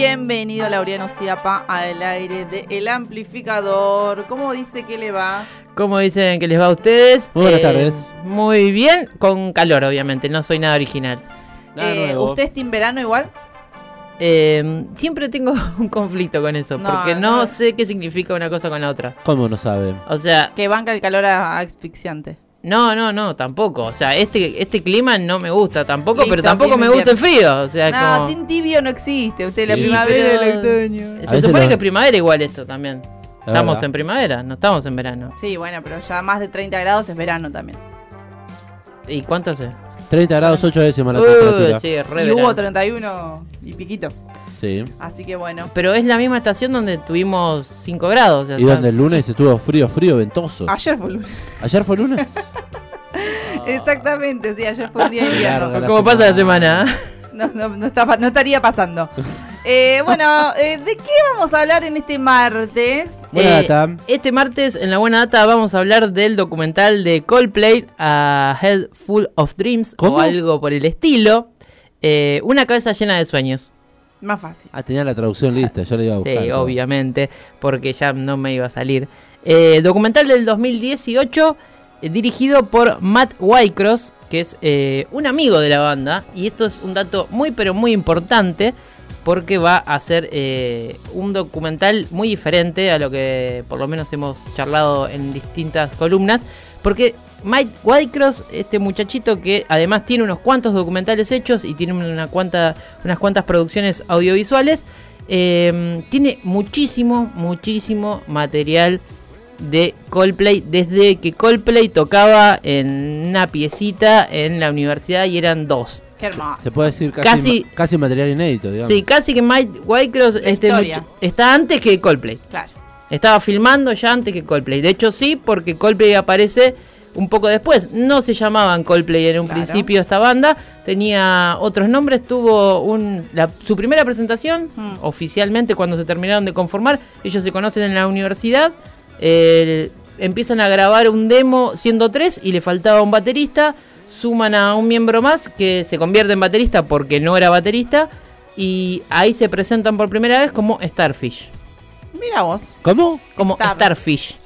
Bienvenido Laureano Ciapa al aire de El Amplificador. ¿Cómo dice que le va? ¿Cómo dicen que les va a ustedes? Muy buenas Eh, tardes. Muy bien, con calor obviamente, no soy nada original. Nada Eh, nuevo. ¿Usted es team verano igual? Eh, siempre tengo un conflicto con eso, No, porque no, no. sé qué significa una cosa con la otra. ¿Cómo no sabe? O sea, Que banca el calor a- asfixiante. No, no, no, tampoco. O sea, este, este clima no me gusta tampoco, Listo, pero tampoco me gusta el frío. O sea, No, como... team tibio no existe. Usted la Sí, primavera, pero- el otoño. Se supone lo- que es primavera igual esto también. Estamos verdad. en primavera, no estamos en verano. Sí, bueno, pero ya más de 30 grados es verano también. ¿Y cuánto hace? 30 grados 8 décimas la Uh, temperatura. sí, re y hubo verano. 31 y piquito. Sí. Así que bueno. Pero es la misma estación donde tuvimos 5 grados. o sea, Y está- donde el lunes estuvo frío, frío, ventoso. Ayer fue lunes. ¿Ayer fue lunes? Exactamente, sí, ayer fue un día de invierno. ¿Cómo pasa la semana? No, no, no, estaba- no estaría pasando. Eh, bueno, eh, ¿de qué vamos a hablar en este martes? Buena Eh, data. Este martes en la buena data vamos a hablar del documental de Coldplay, A Head Full of Dreams ¿Cómo? o algo por el estilo. Eh, una cabeza llena de sueños. Más fácil. Ah, tenía la traducción lista, yo la iba a buscar. Sí, obviamente, porque ya no me iba a salir. Eh, documental del 2018, eh, dirigido por Matt Wycross, que es eh, un amigo de la banda. Y esto es un dato muy, pero muy importante, porque va a ser eh, un documental muy diferente a lo que por lo menos hemos charlado en distintas columnas. Porque Mike Whitecross, este muchachito que además tiene unos cuantos documentales hechos y tiene una cuanta, unas cuantas producciones audiovisuales, eh, tiene muchísimo, muchísimo material de Coldplay desde que Coldplay tocaba en una piecita en la universidad y eran dos. Qué hermoso. Se puede decir casi, Casi- ma- casi material inédito, digamos. Sí, casi que Mike Whitecross este está antes que Coldplay. Claro. Estaba filmando ya antes que Coldplay. De hecho, sí, porque Coldplay aparece un poco después. No se llamaban Coldplay en un Claro. principio esta banda. Tenía otros nombres. Tuvo un, la- su primera presentación Mm. oficialmente cuando se terminaron de conformar. Ellos se conocen en la universidad. eh, empiezan a grabar un demo siendo tres y le faltaba un baterista. Suman a un miembro más que se convierte en baterista porque no era baterista. Y ahí se presentan por primera vez como Starfish. Mira vos. ¿Cómo? Como Star. Starfish.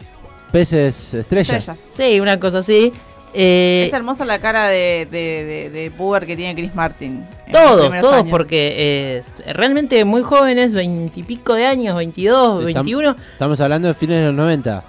Peces estrellas. Estrellas. Sí, una cosa así. Eh, es hermosa la cara de, de, de, de puber que tiene Chris Martin. todos, todos, años. porque es realmente muy jóvenes, veintipico de años, 22, Sí, 21. tam- Estamos hablando de fines de los 90.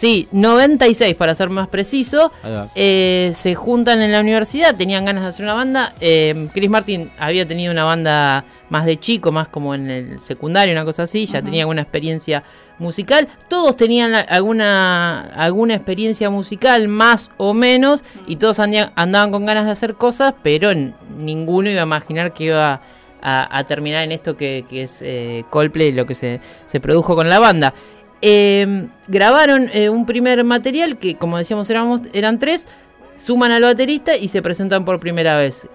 Sí, 96 para ser más preciso. Eh, se juntan en la universidad, tenían ganas de hacer una banda. Eh, Chris Martin había tenido una banda más de chico, más como en el secundario, una cosa así. Ya tenía alguna experiencia musical. Todos tenían alguna, alguna experiencia musical, más o menos. Y todos andía- andaban con ganas de hacer cosas, pero ninguno iba a imaginar que iba a, a terminar en esto que, que es eh, Coldplay, lo que se, se produjo con la banda. Eh, grabaron eh, un primer material que, como decíamos, éramos, eran tres. Suman al baterista y se presentan por primera vez.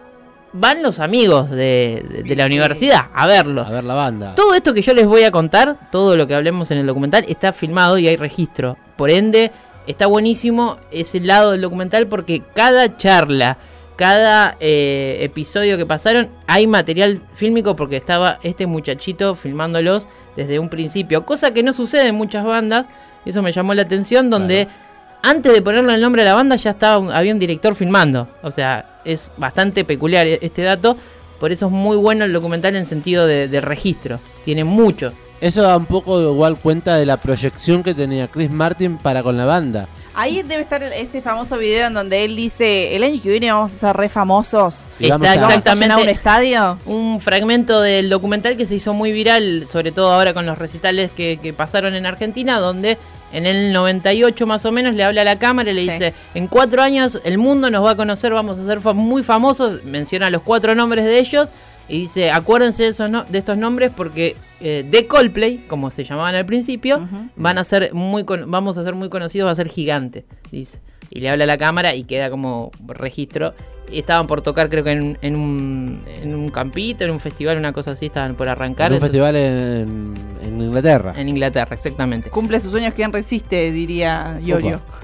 Van los amigos de, de- de la universidad a verlo. A ver la banda. Todo esto que yo les voy a contar, todo lo que hablemos en el documental, está filmado y hay registro. Por ende, está buenísimo ese lado del documental porque cada charla, cada eh, episodio que pasaron, hay material fílmico porque estaba este muchachito filmándolos desde un principio. Cosa que no sucede en muchas bandas. y Eso me llamó la atención, donde antes de ponerle el nombre a la banda ya estaba un- había un director filmando. O sea, es bastante peculiar e- este dato. Por eso es muy bueno el documental en sentido de, de registro. Tiene mucho. Eso da un poco igual cuenta de la proyección que tenía Chris Martin para con la banda. Ahí debe estar ese famoso video en donde él dice, el año que viene vamos a ser re famosos. Está ¿Vamos a un exactamente estadio? un fragmento del documental que se hizo muy viral, sobre todo ahora con los recitales que, que pasaron en Argentina, donde en el 98 más o menos le habla a la cámara y le Sí. dice, en cuatro años el mundo nos va a conocer, vamos a ser fa- muy famosos, menciona los cuatro nombres de ellos y dice, acuérdense de, esos no- de estos nombres porque eh, de Coldplay, como se llamaban al principio, van a ser muy con- vamos a ser muy conocidos, va a ser gigante, dice. Y le habla a la cámara y queda como registro. Estaban por tocar, creo que en, en un, en un campito, en un festival, una cosa así, estaban por arrancar. En un Eso- festival en, en Inglaterra. en Inglaterra, exactamente. Cumple sus sueños, ¿quién resiste? Diría Iorio. Opa.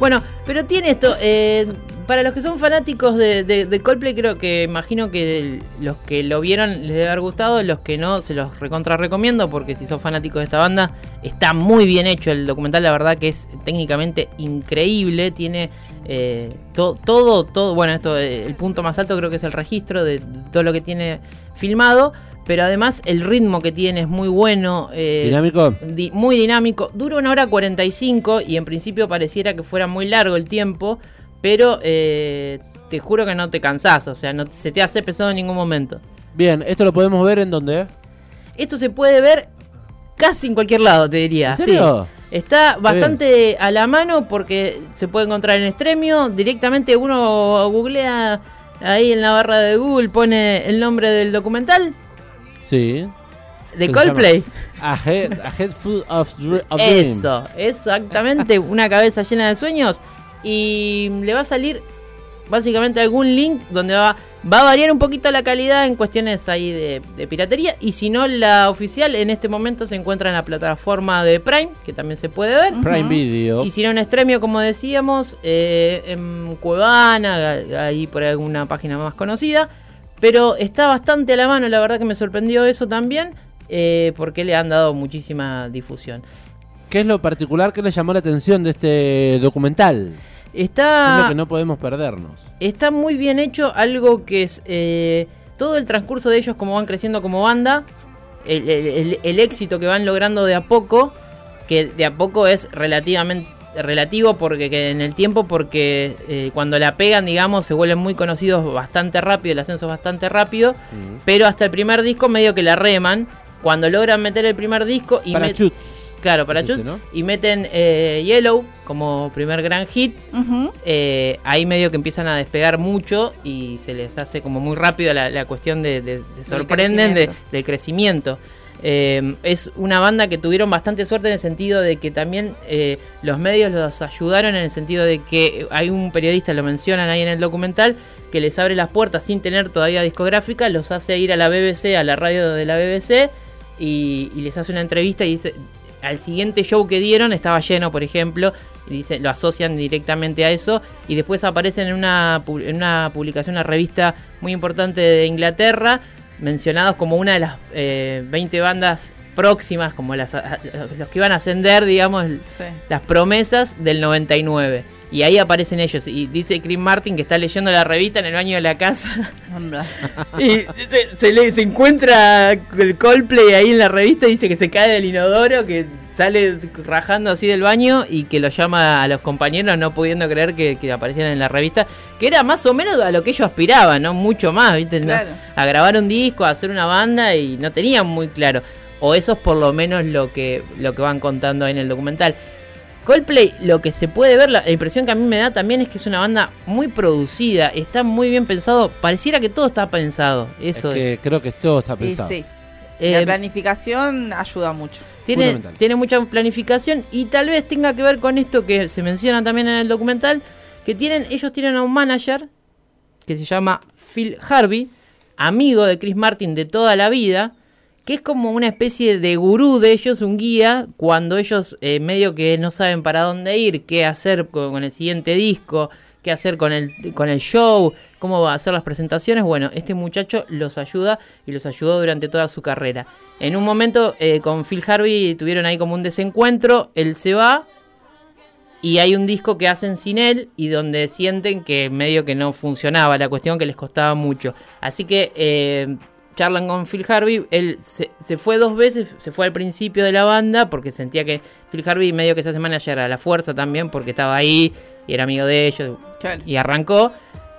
Bueno, pero tiene esto. eh, para los que son fanáticos de, Coldplay, creo que imagino que los que lo vieron les debe haber gustado. Los que no, se los recontra recomiendo. Porque si son fanáticos de esta banda, está muy bien hecho el documental. La verdad que es técnicamente increíble. Tiene eh, to- todo, todo. Bueno, esto, el punto más alto creo que es el registro de todo lo que tiene filmado. Pero además el ritmo que tiene es muy bueno. eh, ¿Dinámico? di- muy dinámico. Dura una hora 45 y en principio pareciera que fuera muy largo el tiempo, pero eh, te juro que no te cansás, o sea, no se te hace pesado en ningún momento. Bien, ¿esto lo podemos ver en dónde? Esto se puede ver casi en cualquier lado, te diría. ¿En serio? Sí. Está bastante a la mano porque se puede encontrar en Extremio. Directamente uno googlea ahí en la barra de Google, pone el nombre del documental Sí. de Coldplay. A head, a head full of, dr- of dream. Eso, exactamente, una cabeza llena de sueños y le va a salir básicamente algún link donde va, va a variar un poquito la calidad en cuestiones ahí de, de piratería y si no la oficial en este momento se encuentra en la plataforma de Prime, que también se puede ver. Prime Video. Y si no en Extremio, como decíamos, eh, en Cuevana, a- ahí por alguna página más conocida. Pero está bastante a la mano, la verdad que me sorprendió eso también, eh, porque le han dado muchísima difusión. ¿Qué es lo particular que le llamó la atención de este documental? ¿Qué es Está, lo que no podemos perdernos? está muy bien hecho, algo que es eh, todo el transcurso de ellos, como van creciendo como banda, el, el- el- el éxito que van logrando de a poco, que de a poco es relativamente relativo porque que en el tiempo porque eh, cuando la pegan digamos se vuelven muy conocidos bastante rápido el ascenso es bastante rápido Mm. pero hasta el primer disco medio que la reman cuando logran meter el primer disco y Para claro para y meten eh, Yellow como primer gran hit eh, ahí medio que empiezan a despegar mucho y se les hace como muy rápido la, la cuestión de, de- se sorprenden de, crecimiento. Eh, es una banda que tuvieron bastante suerte en el sentido de que también eh, los medios los ayudaron en el sentido de que hay un periodista, lo mencionan ahí en el documental, que les abre las puertas sin tener todavía discográfica, los hace ir a la BBC, a la radio de la BBC y, les hace una entrevista y dice, al siguiente show que dieron estaba lleno, por ejemplo, y dice, lo asocian directamente a eso, y después aparecen en una, en una publicación, una revista muy importante de Inglaterra, mencionados como una de las eh, 20 bandas próximas, como las, los que iban a ascender, digamos, Sí. las promesas del 99. Y ahí aparecen ellos. Y dice Chris Martin que está leyendo la revista en el baño de la casa. Y se, se le- se encuentra el Coldplay ahí en la revista y dice que se cae del inodoro, que sale rajando así del baño y que lo llama a los compañeros no pudiendo creer que, que aparecieran en la revista, que era más o menos a lo que ellos aspiraban, ¿no? Mucho más, ¿viste? Claro. A grabar un disco, a hacer una banda y no tenían muy claro. O eso es por lo menos lo que, lo que van contando ahí en el documental. Coldplay, lo que se puede ver, la, impresión que a mí me da también es que es una banda muy producida, está muy bien pensado, pareciera que todo está pensado, eso es es. que creo que todo está pensado. sí, Eh, la planificación ayuda mucho. tiene, tiene mucha planificación y tal vez tenga que ver con esto que se menciona también en el documental, que tienen, ellos tienen a un manager que se llama Phil Harvey, amigo de Chris Martin de toda la vida, que es como una especie de gurú de ellos, un guía, cuando ellos eh, medio que no saben para dónde ir, qué hacer con, el siguiente disco, qué hacer con el, con el show, cómo va a hacer las presentaciones. Bueno, este muchacho los ayuda y los ayudó durante toda su carrera. En un momento eh, con Phil Harvey tuvieron ahí como un desencuentro, él se va y hay un disco que hacen sin él y donde sienten que medio que no funcionaba la cuestión que les costaba mucho. Así que eh, charlan con Phil Harvey, él se, se fue dos veces, se fue al principio de la banda porque sentía que Phil Harvey medio que se hace manager a la fuerza también porque estaba ahí y era amigo de ellos y arrancó.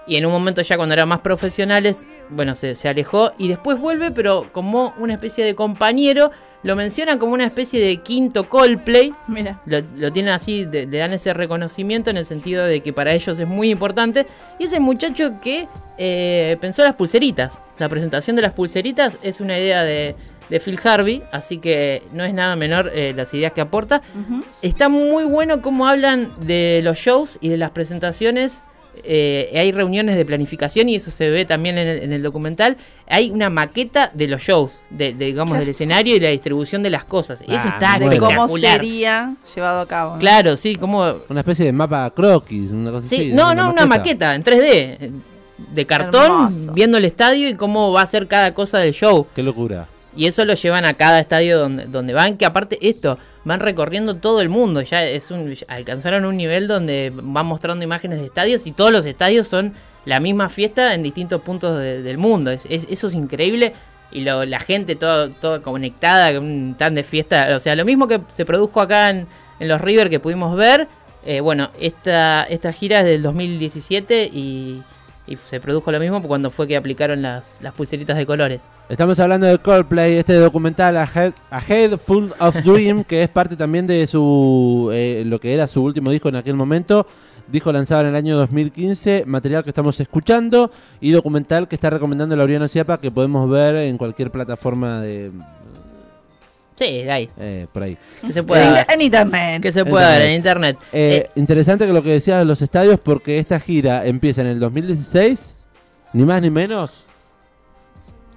Y en un momento ya cuando eran más profesionales, bueno, se, se alejó y después vuelve, pero como una especie de compañero, lo mencionan como una especie de quinto Coldplay, Mira. lo, lo tienen así, de- le dan ese reconocimiento en el sentido de que para ellos es muy importante. Y ese muchacho que eh, pensó las pulseritas. La presentación de las pulseritas es una idea de, de Phil Harvey, así que no es nada menor eh, las ideas que aporta. Está muy bueno cómo hablan de los shows y de las presentaciones eh, hay reuniones de planificación y eso se ve también en el, en el documental. Hay una maqueta de los shows, de, de, digamos, del escenario y la distribución de las cosas. Eso Ah, está muy de bueno. cómo espectacular. sería llevado a cabo. ¿no? Claro, sí, como... Una especie de mapa croquis, una cosa Sí, así. no, no, una maqueta en 3D, eh, de cartón, Hermoso. viendo el estadio y cómo va a ser cada cosa del show. Qué locura. Y eso lo llevan a cada estadio donde, donde van, que aparte esto, van recorriendo todo el mundo, ya es un alcanzaron un nivel donde van mostrando imágenes de estadios y todos los estadios son la misma fiesta en distintos puntos de- del mundo. Es, es- eso es increíble y lo- la gente toda, toda conectada, tan de fiesta, o sea, lo mismo que se produjo acá en, en los River que pudimos ver, eh, bueno, esta, esta gira es del 2017 y, y se produjo lo mismo cuando fue que aplicaron las, las pulseritas de colores. Estamos hablando de Coldplay, este documental A Head, A Head Full of Dream, que es parte también de su eh, lo que era su último disco en aquel momento. Disco lanzado en el año 2015, material que estamos escuchando y documental que está recomendando Laureano Ciapa que podemos ver en cualquier plataforma de Sí, ahí. eh, por ahí. Que se pueda En, ver. en internet. Que se pueda ver en internet. Eh, Eh, interesante que lo que decías de los estadios porque esta gira empieza en el 2016, ni más ni menos,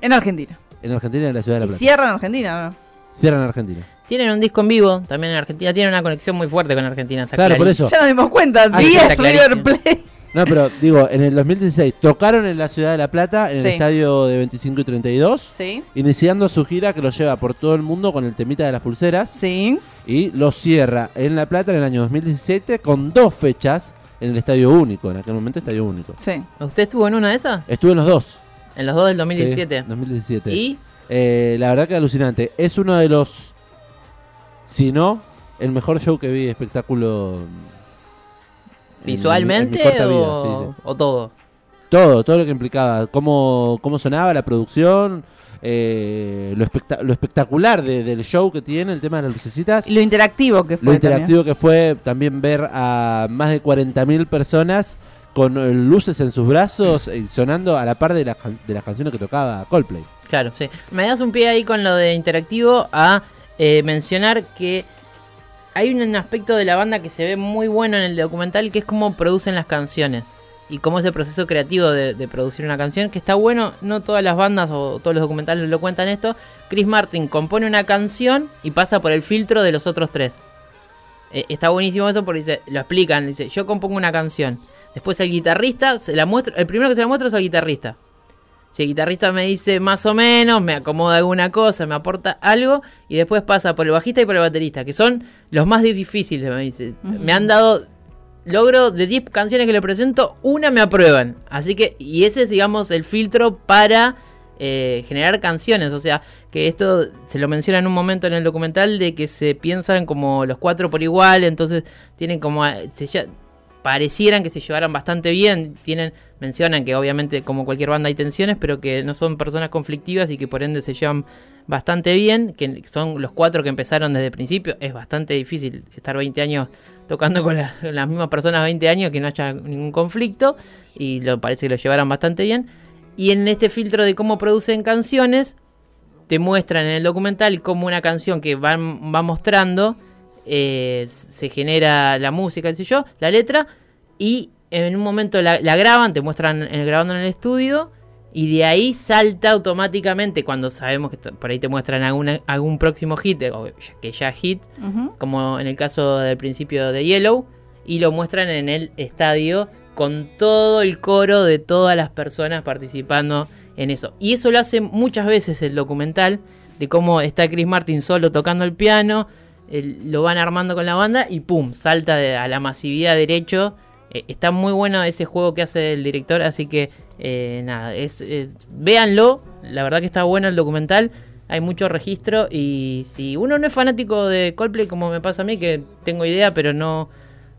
En Argentina. en Argentina en la ciudad de La Plata. cierra en Argentina, ¿no? Cierra en Argentina. tienen un disco en vivo también en Argentina. Tienen una conexión muy fuerte con Argentina. Está Claro, por eso. Ya nos dimos cuenta. Ah, Sí, sí, es está River clarísimo. No, pero digo, en el 2016 tocaron en la ciudad de La Plata, en el Sí. estadio de 25 y 32, Sí. iniciando su gira que lo lleva por todo el mundo con el temita de las pulseras Sí. y lo cierra en La Plata en el año 2017 con dos fechas en el estadio único, en aquel momento estadio único. Sí. ¿Usted estuvo en una de esas? Estuve en los dos. En los dos del 2017. Sí, 2017. ¿Y? Eh, la verdad que alucinante. Es uno de los, si no, el mejor show que vi, espectáculo. En mi- en mi ¿Visualmente corta vida, o, sí, sí. o todo? Todo, todo lo que implicaba, cómo, cómo sonaba la producción, eh, lo, especta- lo espectacular de- del show que tiene, el tema de las lucecitas, Y lo interactivo que fue. lo interactivo que fue también ver a más de 40.000 personas con eh, luces en sus brazos y sonando a la par de, las can- de las canciones que tocaba Coldplay. Claro, sí. Me das un pie ahí con lo de interactivo a eh, mencionar que hay un aspecto de la banda que se ve muy bueno en el documental que es cómo producen las canciones y cómo es el proceso creativo de, producir una canción que está bueno, no todas las bandas o todos los documentales lo cuentan esto. Chris Martin compone una canción y pasa por el filtro de los otros tres. Eh, está buenísimo eso porque dice, lo explican, dice, yo compongo una canción. Después el guitarrista, se la muestro, el primero que se la muestro es al guitarrista. Si el guitarrista me dice más o menos, me acomoda alguna cosa, me aporta algo, y después pasa por el bajista y por el baterista, que son los más difíciles, me dice. Me han dado, logro de 10 canciones que le presento, una me aprueban. Así que, y ese es, digamos, el filtro para eh, generar canciones. O sea, que esto se lo menciona en un momento en el documental de que se piensan como los cuatro por igual, entonces tienen como... se parecieran que se llevaran bastante bien. Tienen, mencionan que obviamente como cualquier banda hay tensiones, pero que no son personas conflictivas y que por ende se llevan bastante bien. Que son los cuatro que empezaron desde el principio. Es bastante difícil estar 20 años tocando con, la- con las mismas personas 20 años que no haya ningún conflicto. Y lo parece que lo llevaran bastante bien. Y en este filtro de cómo producen canciones, te muestran en el documental cómo una canción que van, va mostrando eh, se genera la música, qué sé yo, la letra, y en un momento la, la graban, te muestran eh, grabando en el estudio, y de ahí salta automáticamente cuando sabemos que por ahí te muestran alguna- algún próximo hit, o que ya hit, como en el caso del principio de Yellow, y lo muestran en el estadio con todo el coro de todas las personas participando en eso. Y eso lo hace muchas veces el documental, de cómo está Chris Martin solo tocando el piano, lo van armando con la banda y pum, salta de- a la masividad derecho. Eh, está muy bueno ese juego que hace el director, así que eh, nada, es, eh, véanlo, la verdad que está bueno el documental hay mucho registro y si uno no es fanático de Coldplay como me pasa a mí, que tengo idea pero no,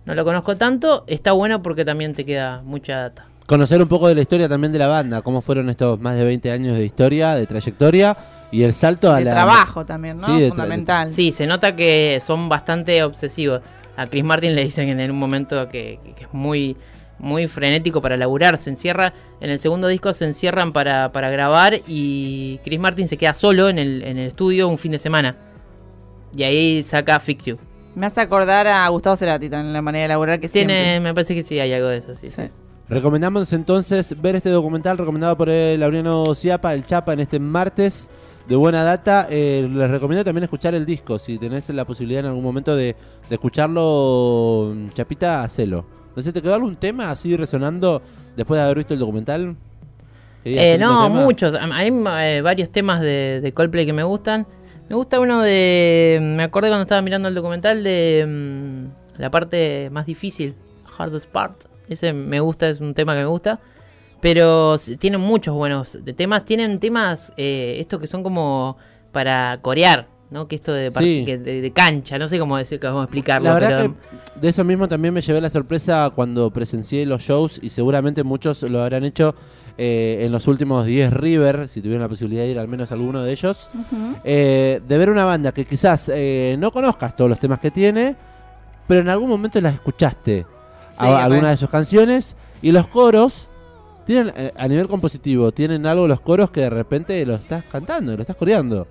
no lo conozco tanto, está bueno porque también te queda mucha data. Conocer un poco de la historia también de la banda, cómo fueron estos más de 20 años de historia, de trayectoria y el salto a De la... trabajo también, ¿no? Sí, de Fundamental. Sí, se nota que son bastante obsesivos. A Chris Martin le dicen en un momento que, que es muy muy frenético para laburar. Se encierra, en el segundo disco se encierran para, para grabar y Chris Martin se queda solo en el, en el estudio un fin de semana. Y ahí saca Fix You. Me hace acordar a Gustavo Cerati también, la manera de laburar que Tiene, siempre. me parece que sí hay algo de eso, sí. Sí. sí. Recomendamos entonces ver este documental recomendado por el Laureano Ciapa, el Chapa, en este martes de buena data. Eh, les recomiendo también escuchar el disco. Si tenés la posibilidad en algún momento de, de escucharlo, Chapita, hacelo. No sé, ¿te quedó algún tema así resonando después de haber visto el documental? ¿Que digas, Eh, no, tema? muchos. Hay eh, varios temas de, de Coldplay que me gustan. Me gusta uno de. Me acordé cuando estaba mirando el documental de mm, la parte más difícil, Hardest Part. Ese me gusta, es un tema que me gusta. Pero tienen muchos buenos de temas. Tienen temas, eh, estos que son como para corear, ¿no? Que esto de, Sí. que de, de cancha, no sé cómo decir, cómo explicarlo. La verdad pero- que de eso mismo también me llevé la sorpresa cuando presencié los shows y seguramente muchos lo habrán hecho eh, en los últimos 10 River, si tuvieron la posibilidad de ir al menos a alguno de ellos, eh, de ver una banda que quizás eh, no conozcas todos los temas que tiene, pero en algún momento las escuchaste a- Sí, re. de sus canciones y los coros tienen eh, a nivel compositivo tienen algo los coros que de repente lo estás cantando, lo estás coreando.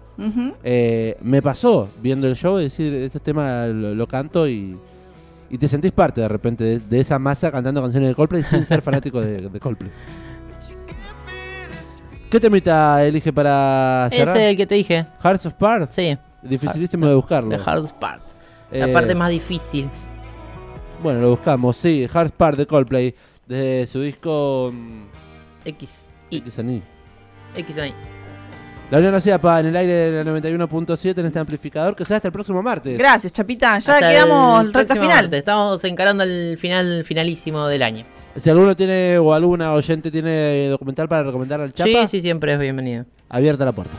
Eh, me pasó viendo el show y decir, este tema lo, lo canto y, y te sentís parte de repente de, de esa masa cantando canciones de Coldplay sin ser fanático de, de Coldplay. ¿Qué temita elige para cerrar? Ese el que te dije. Hearts of Part. Sí, Dificilísimo de buscarlo. The Hardest Part. La Eh, parte más difícil. Bueno, lo buscamos, sí. Hearts Part de Coldplay. De su disco mm, X. Y X&E. X ahí. La Unión Ciapa en el aire de la 91.7 en este amplificador que será hasta el próximo martes. Gracias, Chapita. Ya Hasta quedamos recta final. martes. Estamos encarando el final finalísimo del año. Si alguno tiene o alguna oyente tiene documental para recomendar al Chapa, Sí, sí, siempre es bienvenido. abierta la puerta.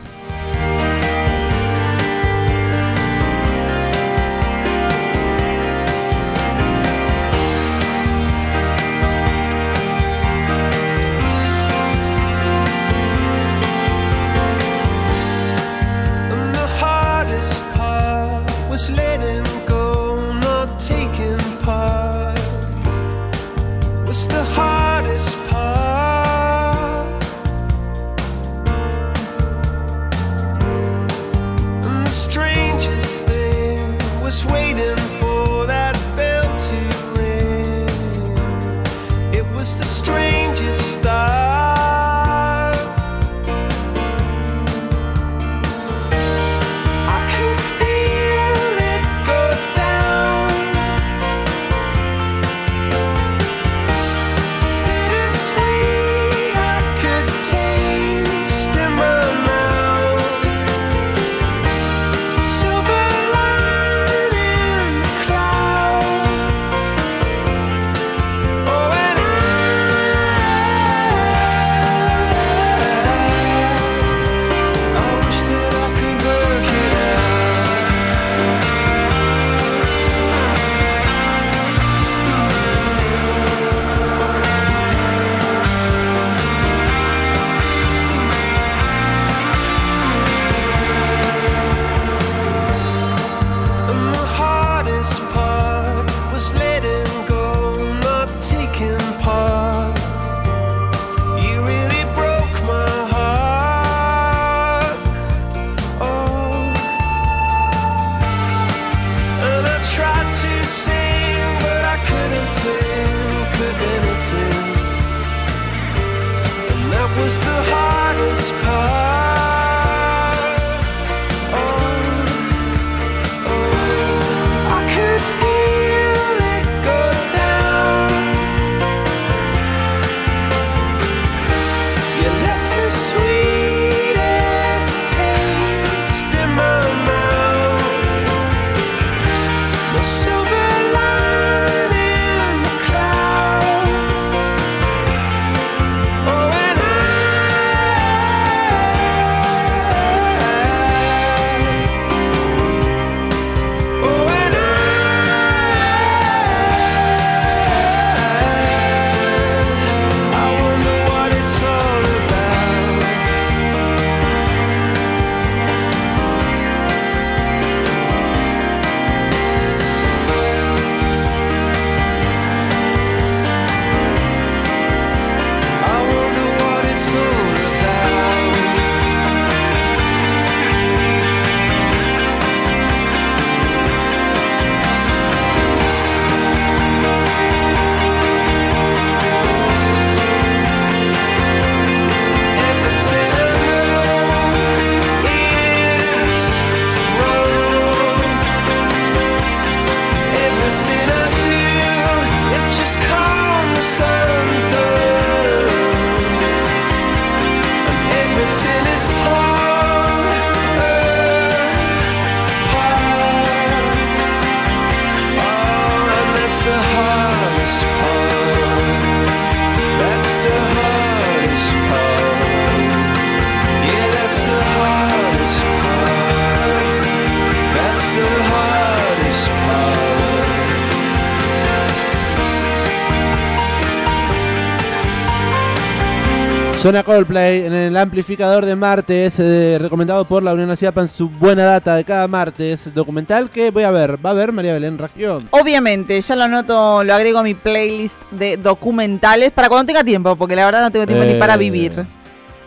Suena Coldplay en el amplificador de martes, eh, recomendado por la Universidad Pan su buena data de cada martes. Documental que voy a ver. ¿Va a ver María Belén Región? Obviamente, ya lo anoto, lo agrego a mi playlist de documentales para cuando tenga tiempo, porque la verdad no tengo tiempo ni Eh, para vivir.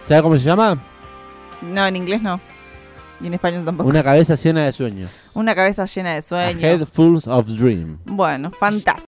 ¿Sabe cómo se llama? No, en inglés no. Y en español tampoco. Una cabeza llena de sueños. Una cabeza llena de A sueños. head full of dream. Bueno, fantástico.